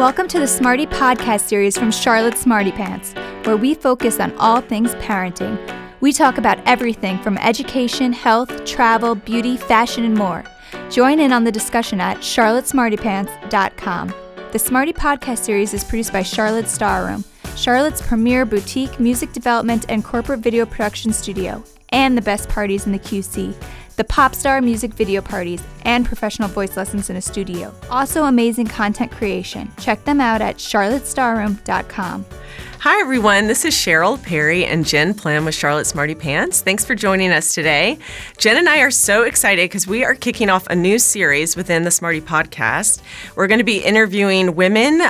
Welcome to the Smarty Podcast series from Charlotte Smarty Pants, where we focus on all things parenting. We talk about everything from education, health, travel, beauty, fashion, and more. Join in on the discussion at charlottesmartypants.com. The Smarty Podcast series is produced by Charlotte Starroom, Charlotte's premier boutique music development and corporate video production studio, and the best parties in the QC the pop star music video parties, and professional voice lessons in a studio. Also, amazing content creation. Check them out at charlottestarroom.com. Hi, everyone. This is Cheryl Perry and Jen Plim with Charlotte Smarty Pants. Thanks for joining us today. Jen and I are so excited because we are kicking off a new series within the Smarty Podcast. We're going to be interviewing women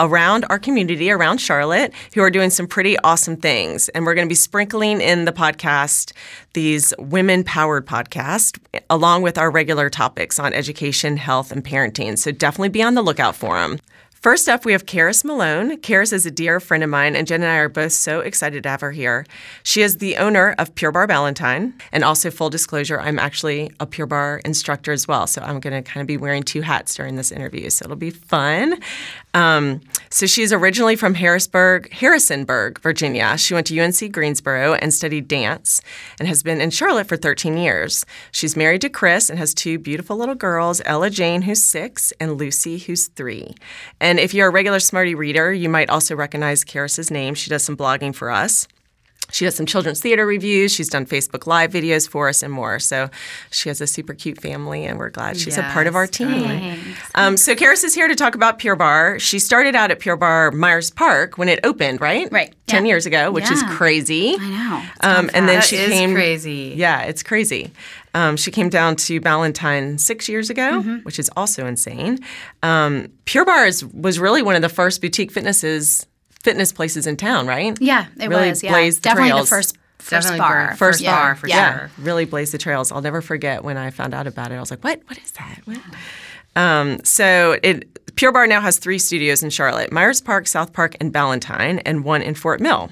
around our community, around Charlotte, who are doing some pretty awesome things. And we're going to be sprinkling in the podcast these women powered podcasts along with our regular topics on education, health, and parenting. So definitely be on the lookout for them. First up, we have Karis Malone. Karis is a dear friend of mine, and Jen and I are both so excited to have her here. She is the owner of Pure Barre Ballantyne, and also full disclosure, I'm actually a Pure Barre instructor as well. So I'm going to kind of be wearing two hats during this interview, so it'll be fun. Um, so she's originally from Harrisburg, Harrisonburg, Virginia. She went to UNC Greensboro and studied dance, and has been in Charlotte for 13 years. She's married to Chris and has two beautiful little girls, Ella Jane, who's six, and Lucy, who's three. And if you're a regular Smarty reader, you might also recognize Karis's name. She does some blogging for us. She does some children's theater reviews. She's done Facebook Live videos for us and more. So she has a super cute family, and we're glad she's yes, a part of our team. Um, so Karis is here to talk about Pure Barre. She started out at Pure Barre Myers Park when it opened, right? Right. Ten yeah. years ago, which yeah. is crazy. I know. Um, and then that she is came. crazy. Yeah, it's crazy. Um, she came down to Ballantyne six years ago, mm-hmm. which is also insane. Um, Pure Barre is, was really one of the first boutique fitnesses fitness places in town, right? Yeah, it really was. Yeah, blazed the definitely trails. the first. First Definitely bar, first yeah. bar for yeah, sure. really blazed the trails. I'll never forget when I found out about it. I was like, "What? What is that?" What? Um, so it Pure Barre now has three studios in Charlotte: Myers Park, South Park, and Ballantyne, and one in Fort Mill.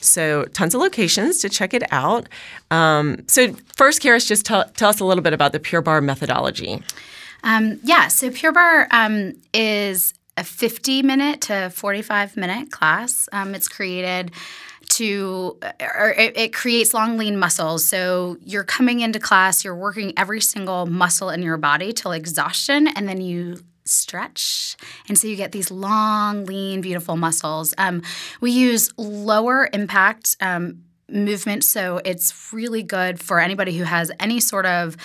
So tons of locations to check it out. Um, so first, Karis, just tell, tell us a little bit about the Pure Barre methodology. Um, yeah, so Pure Barre um, is a 50 minute to 45 minute class. Um, it's created to or it, it, creates long lean muscles. So you're coming into class you're working every single muscle in your body till exhaustion and then you stretch. And so you get these long lean beautiful muscles. Um, we use lower impact um, movement. So it's really good for anybody who has any sort of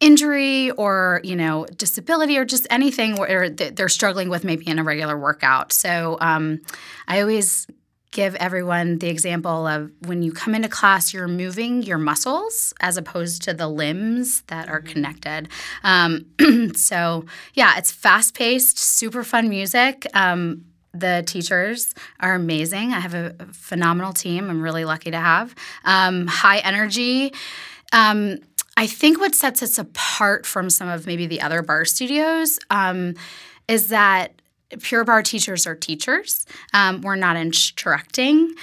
injury or you know disability or just anything where they're struggling with maybe in a regular workout. So um, i always give everyone the example of when you come into class you're moving your muscles as opposed to the limbs that are mm-hmm. connected. Um, so yeah it's fast paced super fun music. Um, the teachers are amazing. I have a phenomenal team. I'm really lucky to have um, high energy. Um, I think what sets us apart from some of maybe the other bar studios um, is that Pure Barre teachers are teachers. Um, we're not instructing.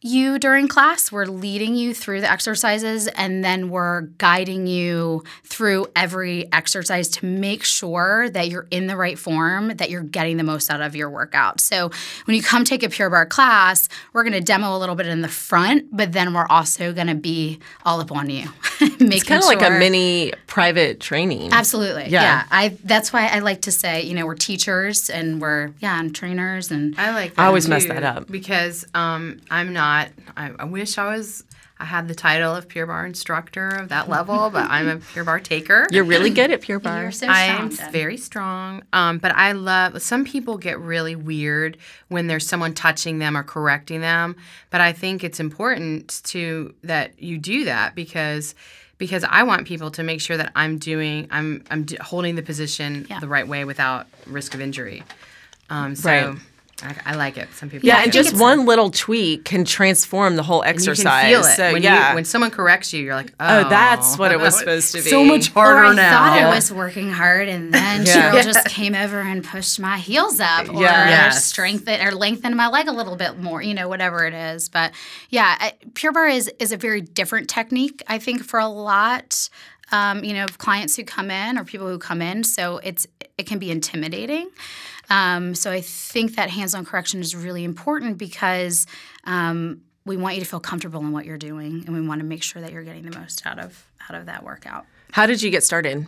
You during class. We're leading you through the exercises and then we're guiding you through every exercise to make sure that you're in the right form, that you're getting the most out of your workout. So when you come take a Pure Barre class, we're going to demo a little bit in the front, but then we're also going to be all up on you. it's kind of sure. like a mini private training. Absolutely. Yeah. yeah. I that's why I like to say, you know, we're teachers and we're yeah, and trainers and I like I always mess that up because um, I'm not not. I, I wish I was. I had the title of Pure barre instructor of that level, but I'm a Pure barre taker. You're really good at Pure bar. You're so I'm very strong. Um, but I love. Some people get really weird when there's someone touching them or correcting them. But I think it's important to that you do that because because I want people to make sure that I'm doing I'm I'm d- holding the position yeah. the right way without risk of injury. Um, so. Right. I, I, like it. Some people. Yeah, and just one little tweak can transform the whole exercise. And you can feel it. So when yeah, you, when someone corrects you, you're like, oh, oh that's what it was supposed to be. So much harder or I now. thought I was working hard, and then yeah. Cheryl just came over and pushed my heels up, or yes. strengthened or lengthened my leg a little bit more. You know, whatever it is. But yeah, Pure Barre is is a very different technique. I think for a lot um, you know, of clients who come in or people who come in. So it's it can be intimidating. Um, so I think that hands-on correction is really important because um, we want you to feel comfortable in what you're doing, and we want to make sure that you're getting the most out of out of that workout. How did you get started?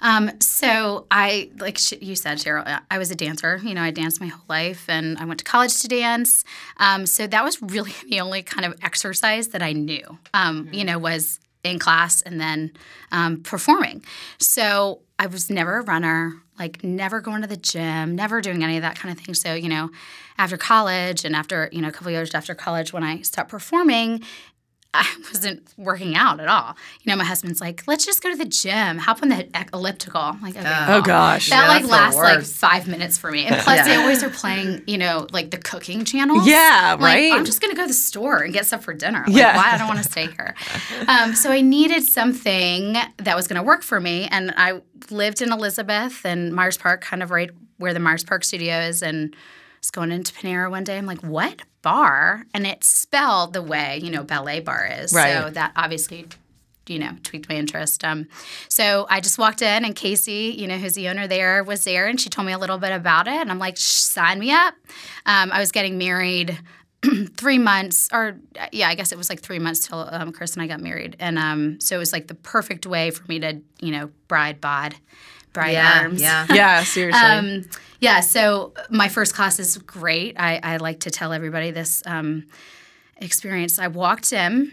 Um, so I, like sh- you said, Cheryl, I- I was a dancer. You know, I danced my whole life, and I went to college to dance. Um, so that was really the only kind of exercise that I knew. Um, You know, was in class and then um, performing. So I was never a runner. Like never going to the gym, never doing any of that kind of thing. So you know, after college and after you know a couple years after college, when I stopped performing, I wasn't working out at all. You know, my husband's like, let's just go to the gym. Hop on the elliptical. I'm like, okay. Oh well, gosh. That Yeah, like lasts like five minutes for me. And plus, they always are playing, you know, like the cooking channels. Yeah, Like, right? I'm just gonna go to the store and get stuff for dinner. Like, Yeah. why I don't want to stay here. Um, so I needed something that was gonna work for me, and I lived in Elizabeth and Myers Park, kind of right where the Myers Park studio is, and was going into Panera one day. I'm like, what bar? And it's spelled the way you know ballet bar is. So that obviously you know, tweaked my interest. Um, so I just walked in, and Casey, you know, who's the owner there, was there, and she told me a little bit about it, and I'm like, sign me up. Um, I was getting married three months, or yeah, I guess it was like three months till um, Chris and I got married, and um, so it was like the perfect way for me to, you know, bride bod, bride Yeah, arms. yeah. Yeah, seriously. Um, yeah, so my first class is great. I, I like to tell everybody this um, experience. I walked in,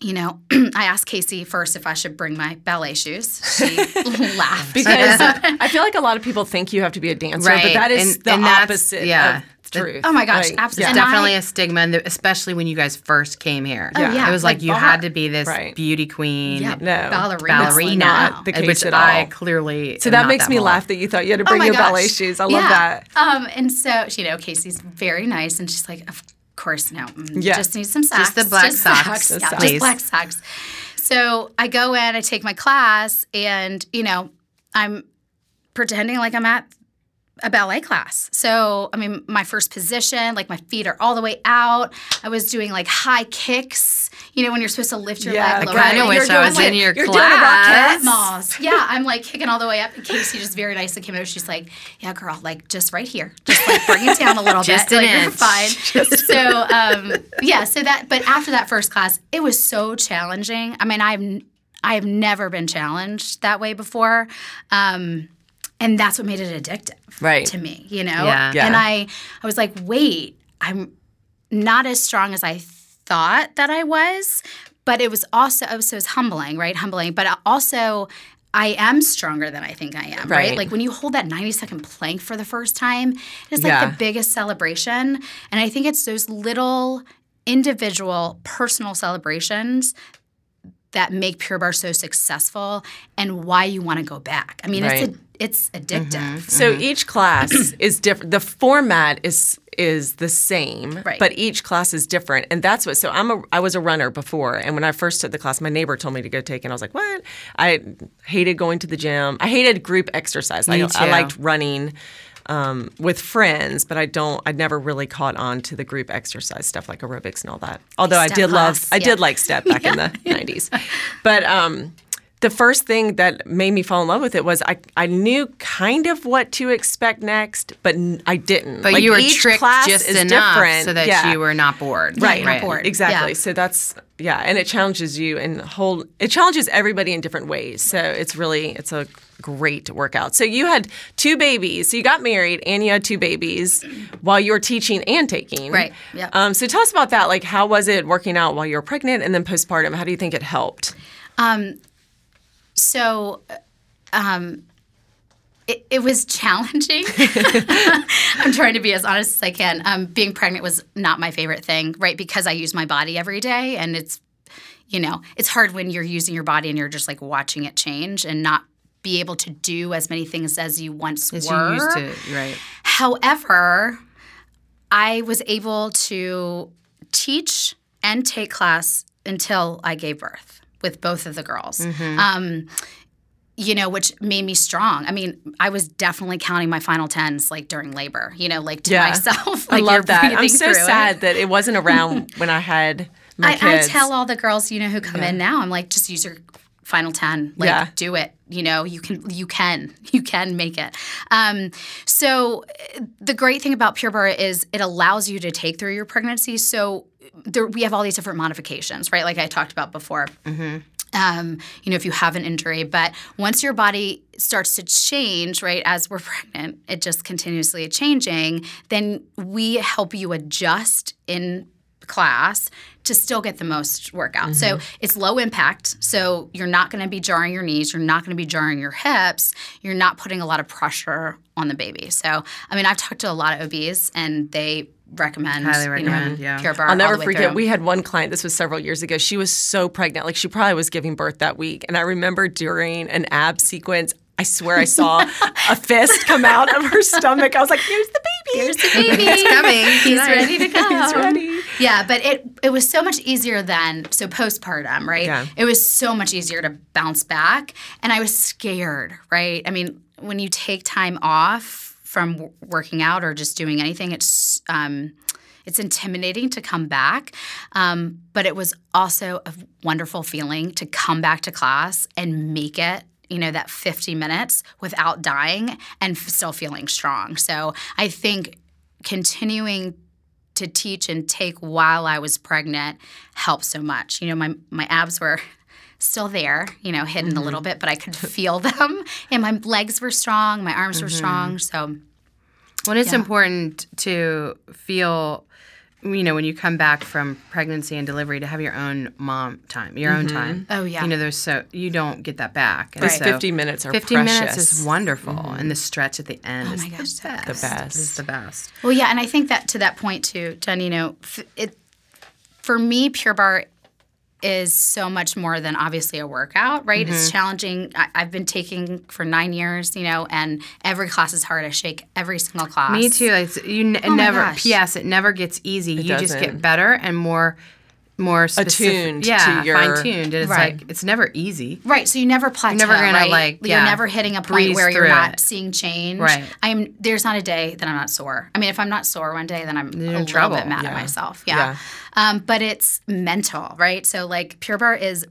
you know, I asked Casey first if I should bring my ballet shoes. She laughed. because I feel like a lot of people think you have to be a dancer, but that is And- the and opposite yeah. Of truth. Oh my gosh, Like, absolutely. yeah. And Definitely I- a stigma, and the- especially when you guys first came here. Oh, yeah, It was like, like you bar. had to be this Right. beauty queen, yeah, No. ballerina. ballerina, not the case which at I all. clearly. So am that not makes me mold. laugh that you thought you had to Oh bring my your gosh. ballet shoes. I love Yeah. that. Um, and so, you know, Casey's very nice, and she's like, of course, no, mm, Yeah. just need some socks. Just the black socks, Yeah, Just just black socks. So I go in, I take my class, and, you know, I'm pretending like I'm at a ballet class. So, I mean, my first position, like my feet are all the way out. I was doing like high kicks, you know, when you're supposed to lift your Yeah, leg. I lower. kinda You're wish I doing, was like, in your you're doing a class. Moss. Yeah, I'm like kicking all the way up. And Casey just very nicely came over. She's like, "Yeah, girl, like just right here, just like bring it down a little Just bit. an like, you're inch. fine." so um, yeah, so that. But after that first class, it was so challenging. I mean, I've I have never been challenged that way before. Um, and that's what made it addictive Right. to me, you know? Yeah. Yeah. And I I was like, wait, I'm not as strong as I thought that I was, but it was also oh, so it was humbling, right? Humbling, but also I am stronger than I think I am, right? Right. Like when you hold that 90 second plank for the first time, it's like Yeah. the biggest celebration. And I think it's those little individual personal celebrations that make Pure Barre so successful and why you want to go back. I mean, Right. it's a, it's addictive. So each class is different. The format is is the same, Right. but each class is different, and that's what. So I'm a I was a runner before, and when I first took the class, my neighbor told me to go take, it, and I was like, what? I hated going to the gym. I hated group exercise. Me I, I liked running. Um, with friends, but I don't. I never really caught on to the group exercise stuff like aerobics and all that. Although I Step did love, class, I did like step back in the '90s. But um, the first thing that made me fall in love with it was I, I knew kind of what to expect next, but n- I didn't. But Like, you were each tricked class just is enough different. so that Yeah. you were not bored. Right, not bored. Exactly. Yeah. So that's yeah, and it challenges you and whole. It challenges everybody in different ways. So it's really it's a great workout. So you had two babies. So you got married and you had two babies while you were teaching and taking. Right, yep. Um, so tell us about that. Like, how was it working out while you were pregnant and then postpartum? How do you think it helped? Um, so, um, it, it was challenging. I'm trying to be as honest as I can. Um, being pregnant was not my favorite thing, right? Because I use my body every day, and it's, you know, it's hard when you're using your body and you're just like watching it change and not be able to do as many things as you once As were. you used to, right? However, I was able to teach and take class until I gave birth with both of the girls. Mm-hmm. Um, you know, which made me strong. I mean, I was definitely counting my final tens like during labor, you know, like to Yeah. myself. I love that. I'm so through it. sad that it wasn't around when I had my I, I tell all the girls, you know, who come in now, I'm like, just use your final 10 like Yeah. do it you know you can you can you can make it um, so the great thing about pure barre is it allows you to take through your pregnancy so there, we have all these different modifications right like i talked about before um, you know, if you have an injury. But once your body starts to change, right, as we're pregnant, it just continuously changing, then we help you adjust in class to still get the most workout. So it's low impact. So you're not going to be jarring your knees. You're not going to be jarring your hips. You're not putting a lot of pressure on the baby. So, I mean, I've talked to a lot of OBs and they recommend, Highly you know, recommend, yeah. Pure Barre I'll never all the way forget. through. We had one client. This was several years ago. She was so pregnant, like she probably was giving birth that week. And I remember during an ab sequence, I swear I saw a fist come out of her stomach. I was like, "Here's the baby." Here's the baby. It's coming. He's Nice. ready to go. He's ready. Yeah, but it it was so much easier then. So postpartum, right? Yeah. It was so much easier to bounce back, and I was scared, right? I mean, when you take time off from working out or just doing anything, it's um, it's intimidating to come back, um, but it was also a wonderful feeling to come back to class and make it. You know that 50 minutes without dying and f- still feeling strong. So I think continuing to teach and take while I was pregnant helped so much. You know, my my abs were still there, you know, hidden a mm-hmm. little bit, but I could feel them. And my legs were strong, my arms were mm-hmm. strong. So Well, it's Yeah. important to feel, you know, when you come back from pregnancy and delivery to have your own mom time, your own mm-hmm. time. Oh, yeah. You know, there's so you don't get that back. And Those so 50 minutes are 50 precious. minutes is wonderful, and mm-hmm. the stretch at the oh end Oh is my gosh, the best. The best. Is the best. Well, yeah, and I think that to that point too, Jen, you know, f- it for me, Pure Barre is so much more than obviously a workout, right? Mm-hmm. It's challenging. I, I've been taking for nine years, you know, and every class is hard. I shake every single class. Me too. It's, you n- Oh never. gosh. P.S. It never gets easy. you just doesn't. get better and more, more specific. Attuned to yeah, your- fine tuned. It's Right. like it's never easy. Right, so you never plateau. never gonna, right? like, you're never hitting a point where you're not it. seeing change. Right. I'm. There's not a day that I'm not sore. I mean, if I'm not sore one day, then I'm in a little trouble. bit mad Yeah. at myself. Yeah. Yeah. Um, but it's mental, right? So like Pure Barre is.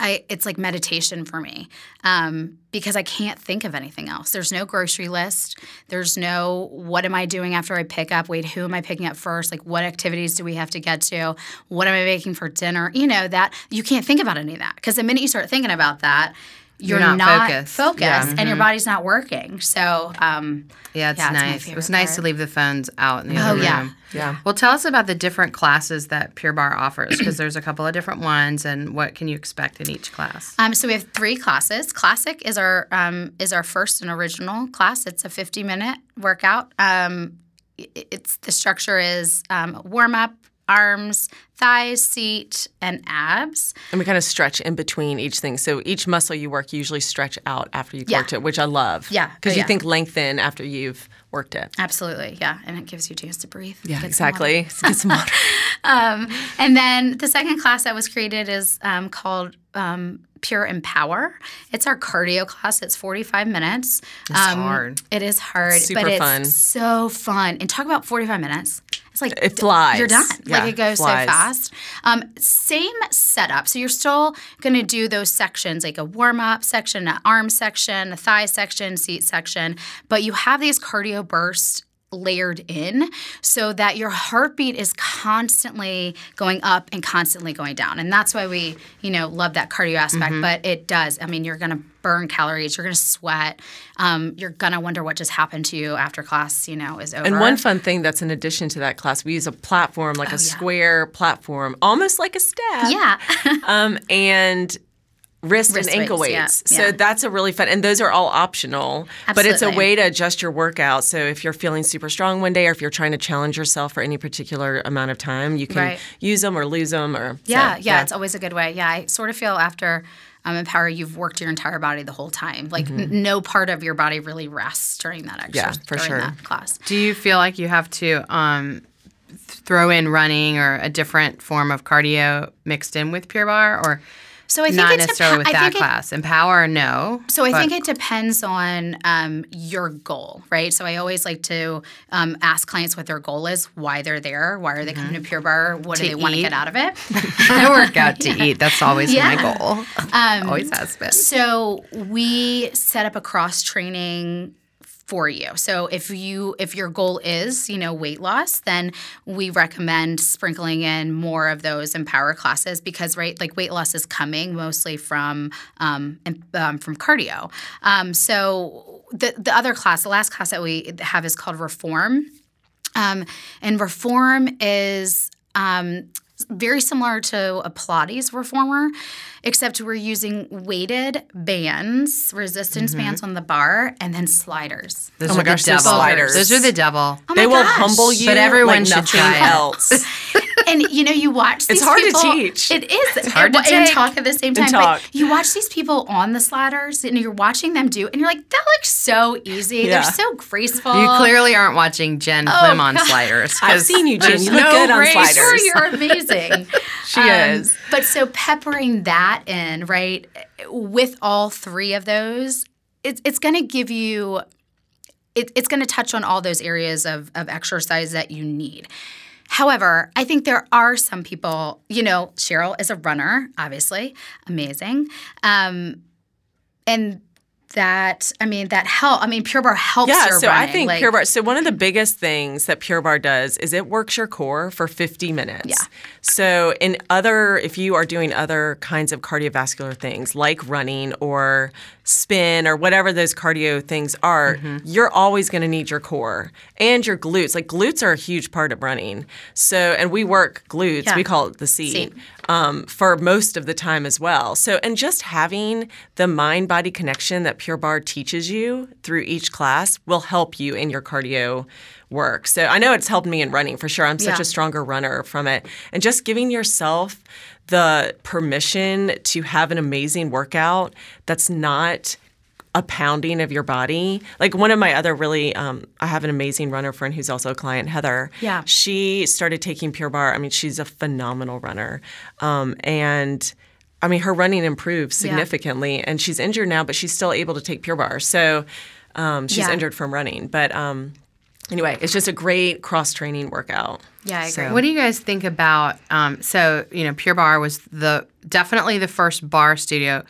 I, it's like meditation for me um, because I can't think of anything else. There's no grocery list. There's no what am I doing after I pick up? Wait, who am I picking up first? Like what activities do we have to get to? What am I making for dinner? You know that you can't think about any of that because the minute you start thinking about that, you're, You're not not, focused. focused, Yeah. Mm-hmm. and your body's not working. So um, Yeah, it's Yeah, nice. it was nice part. to leave the phones out in the Oh, other room. yeah. Yeah. Well, tell us about the different classes that Pure Barre offers because there's a couple of different ones, and what can you expect in each class? Um, so we have three classes. Classic is our um, is our first and original class. It's a 50 minute workout. Um, it's the structure is um, warm up, arms, thighs, seat, and abs. And we kind of stretch in between each thing. So each muscle you work, you usually stretch out after you've Yeah. worked it, which I love. Yeah. Because Oh, you yeah. think lengthen after you've worked it. Absolutely, yeah, and it gives you a chance to breathe. Yeah, Get some water. exactly. Get some water. Um, and then the second class that was created is um, called um, Pure Empower. It's our cardio class. It's 45 minutes. It's hard. It is hard, Super but it's fun. so fun. And talk about 45 minutes. It's like It flies. You're done. Yeah, like it goes flies. so fast. Um, same setup. So you're still going to do those sections, like a warm up section, an arm section, a thigh section, seat section, but you have these cardio bursts layered in so that your heartbeat is constantly going up and constantly going down and that's why we you know love that cardio aspect Mm-hmm. but it does i mean you're going to burn calories you're going to sweat um, you're going to wonder what just happened to you after class you know is over And one fun thing that's in addition to that class, we use a platform, like a Oh, yeah. square platform, almost like a step. yeah Um, and wrist, Wrist and ankle weights, yeah, weights. So yeah. that's a really fun, and those are all optional. Absolutely. But it's a way to adjust your workout. So if you're feeling super strong one day, or if you're trying to challenge yourself for any particular amount of time, you can Right. use them or lose them. Or so, Yeah, yeah, it's always a good way. Yeah, I sort of feel after um, power. you've worked your entire body the whole time. Like n- no part of your body really rests during that exercise. Mm-hmm. for during sure. that class. Do you feel like you have to um, throw in running or a different form of cardio mixed in with Pure Barre, or So I think not it necessarily depen- with I that think it- class. Empower, no. So I think it depends on um, your goal, right? So I always like to um, ask clients what their goal is, why they're there, why are they coming to Pure Barre, what To do they want to get out of it. I work out to eat. That's always my goal. Um, always has been. So we set up a cross training for you. So if you if your goal is, you know, weight loss, then we recommend sprinkling in more of those empower classes because right, like weight loss is coming mostly from um, um from cardio. Um, so the the other class, the last class that we have is called Reform. Um, and reform is um, very similar to a Pilates reformer, except we're using weighted bands, resistance mm-hmm. bands on the bar, and then sliders. Those Oh my are gosh, the those devil. sliders. Those are the devil. Oh my they will gosh. humble you, But everyone like should try it. else. And you know, you watch these It's hard to people- teach. It is. It's hard to and, take. talk at the same And time. talk. But you watch these people on the sliders, and you're watching them do, and you're like, that looks so easy. Yeah. They're so graceful. You clearly aren't watching Jen Plim on Oh, God. sliders. I've seen you, Jen. You look no good on sliders. Sure, you're amazing. She Um, is. But so peppering that in, right, with all three of those, it's it's going to give you, it, it's going to touch on all those areas of, of exercise that you need. However, I think there are some people, you know, Cheryl is a runner, obviously, amazing. Um, and that, I mean, that help. I mean, Pure Barre helps Yeah, so I think like- Pure Barre. So one of the biggest things that Pure Barre does is it works your core for 50 minutes. Yeah. So in other, if you are doing other kinds of cardiovascular things like running or spin or whatever those cardio things are, Mm-hmm. you're always going to need your core and your glutes. Like glutes are a huge part of running. So and we work glutes. Yeah. We call it the seat. Seat. Um, for most of the time as well. So, and just having the mind body connection that Pure Barre teaches you through each class will help you in your cardio work. So, I know it's helped me in running for sure. I'm such Yeah. a stronger runner from it. And just giving yourself the permission to have an amazing workout that's not a pounding of your body. Like one of my other really, um, I have an amazing runner friend who's also a client, Heather. Yeah. She started taking Pure Barre. I mean, she's a phenomenal runner. Um, and I mean, her running improved Yeah. significantly, and she's injured now, but she's still able to take Pure Barre. So um, she's Yeah. injured from running. But um, anyway, it's just a great cross training workout. Yeah, I agree. So- What do you guys think about? Um, so you know, Pure Barre was the definitely the first bar studio,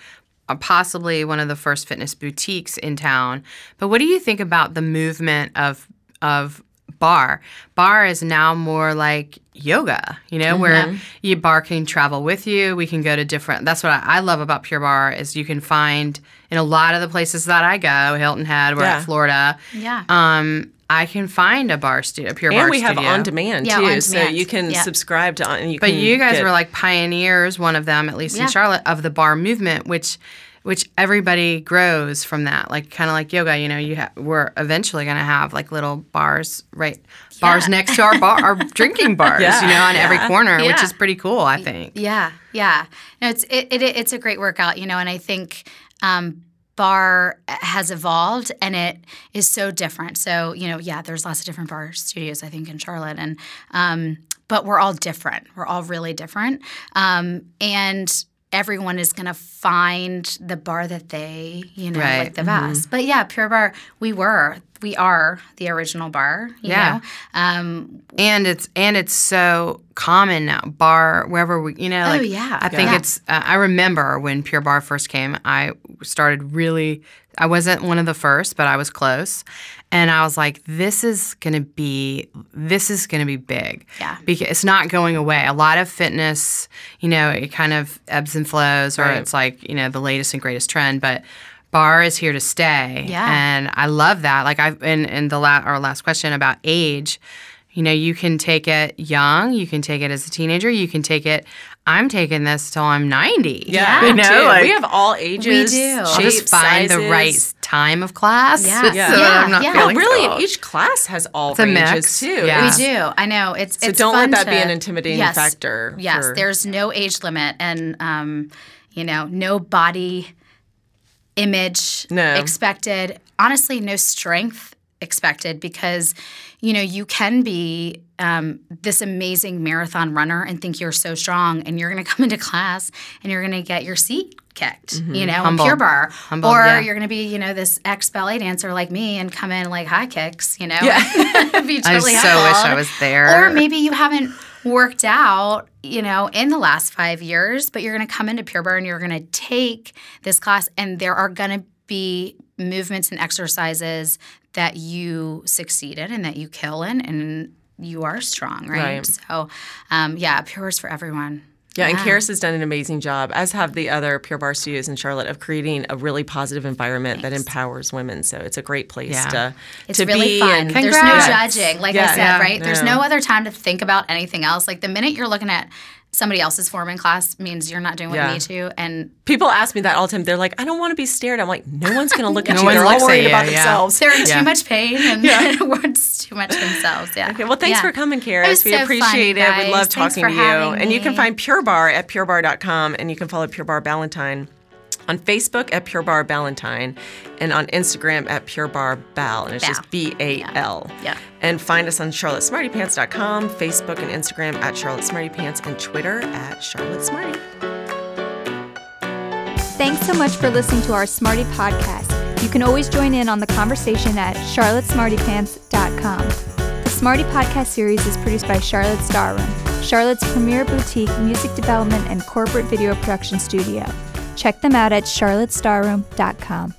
possibly one of the first fitness boutiques in town. But what do you think about the movement of of bar? Bar is now more like yoga, you know, where you bar can travel with you. We can go to different. That's what I, I love about Pure Barre is you can find in a lot of the places that I go, Hilton Head, we're Yeah. at Florida. Yeah. Um, I can find a bar studio, Pure Barre And we have on demand Yeah, too, on so you can Yeah. subscribe to. And you But you guys get- were like pioneers, one of them, at least Yeah. in Charlotte, of the bar movement, which which everybody grows from that. Like kind of like yoga, you know, you ha- we're eventually going to have like little bars, right? Bars next to our bar, our drinking bars, Yeah. you know, on every corner, which is pretty cool, I think. Yeah, yeah. No, it's it, it it's a great workout, you know, and I think um, bar has evolved and it is so different. So you know, yeah, there's lots of different bar studios I think in Charlotte, and um, but we're all different. We're all really different, um, and everyone is going to find the bar that they you know Right. like the best. But yeah, Pure Barre, we were we are the original bar. You Yeah. know? Um, And it's and it's so common now. Bar wherever we, you know, like Oh, yeah. I think Yeah. it's. Uh, I remember when Pure Barre first came. I started really. I wasn't one of the first, but I was close, and I was like, "This is gonna be. This is gonna be big. Yeah. because it's not going away. A lot of fitness, you know, it kind of ebbs and flows, or Right. it's like you know the latest and greatest trend, but." Bar is here to stay, Yeah. and I love that. Like I've been in the la- our last question about age, you know, you can take it young, you can take it as a teenager, you can take it. I'm taking this till I'm 90. Yeah, you know, too. like, we have all ages. We do. I'll shapes, just find the right time of class. Yeah. so Yeah. I'm not Yeah. feeling Well, really, so- each class has all It's a ranges mix. too. Yeah. We do. I know. It's So it's don't let fun that be an intimidating yes, factor Yes, for- there's no age limit, and um, you know, no body image No. expected. Honestly, no strength expected because you know you can be um, this amazing marathon runner and think you're so strong and you're going to come into class and you're going to get your seat kicked you know Humbled. in pure barre Humbled, or yeah. you're going to be you know this ex ballet dancer like me and come in like high kicks you know Yeah. be I totally so wish I was there. or maybe you haven't worked out you know in the last five years but you're going to come into pure barre and you're going to take this class and there are going to be movements and exercises that you succeed in and that you kill in and you are strong right, Right. so um, yeah pure is for everyone Yeah, and Karis has done an amazing job, as have the other Pure Barre studios in Charlotte, of creating a really positive environment that empowers women. So it's a great place Yeah. to It's to really be. fun. and- There's no judging. Like Yeah. I said, Yeah. right? There's no other time to think about anything else. Like the minute you're looking at somebody else's form in class means you're not doing what Yeah. you need to. And People ask me that all the time. They're like, "I don't want to be stared." I'm like, "No one's going to look at No you. They're all worried about yeah. themselves." they're in Yeah. too much pain and it's too much themselves. Yeah. Okay, well, thanks Yeah. for coming, It Karis. We so appreciate you it. We guys. love Thanks talking for to you. having And you can find Pure Barre at purebarre.com, and you can follow Pure Barre Ballantyne on Facebook at Pure Barre Ballantyne, and on Instagram at Pure Barre Bal, and it's Bal. just B A L. Yeah. And find us on charlottesmartypants.com, Facebook and Instagram at Charlotte Smarty Pants, and Twitter at Charlotte Smarty. Thanks so much for listening to our Smarty podcast. You can always join in on the conversation at charlottesmartypants.com. The Smarty podcast series is produced by Charlotte Starroom, Charlotte's premier boutique music development and corporate video production studio. Check them out at charlottestarroom.com.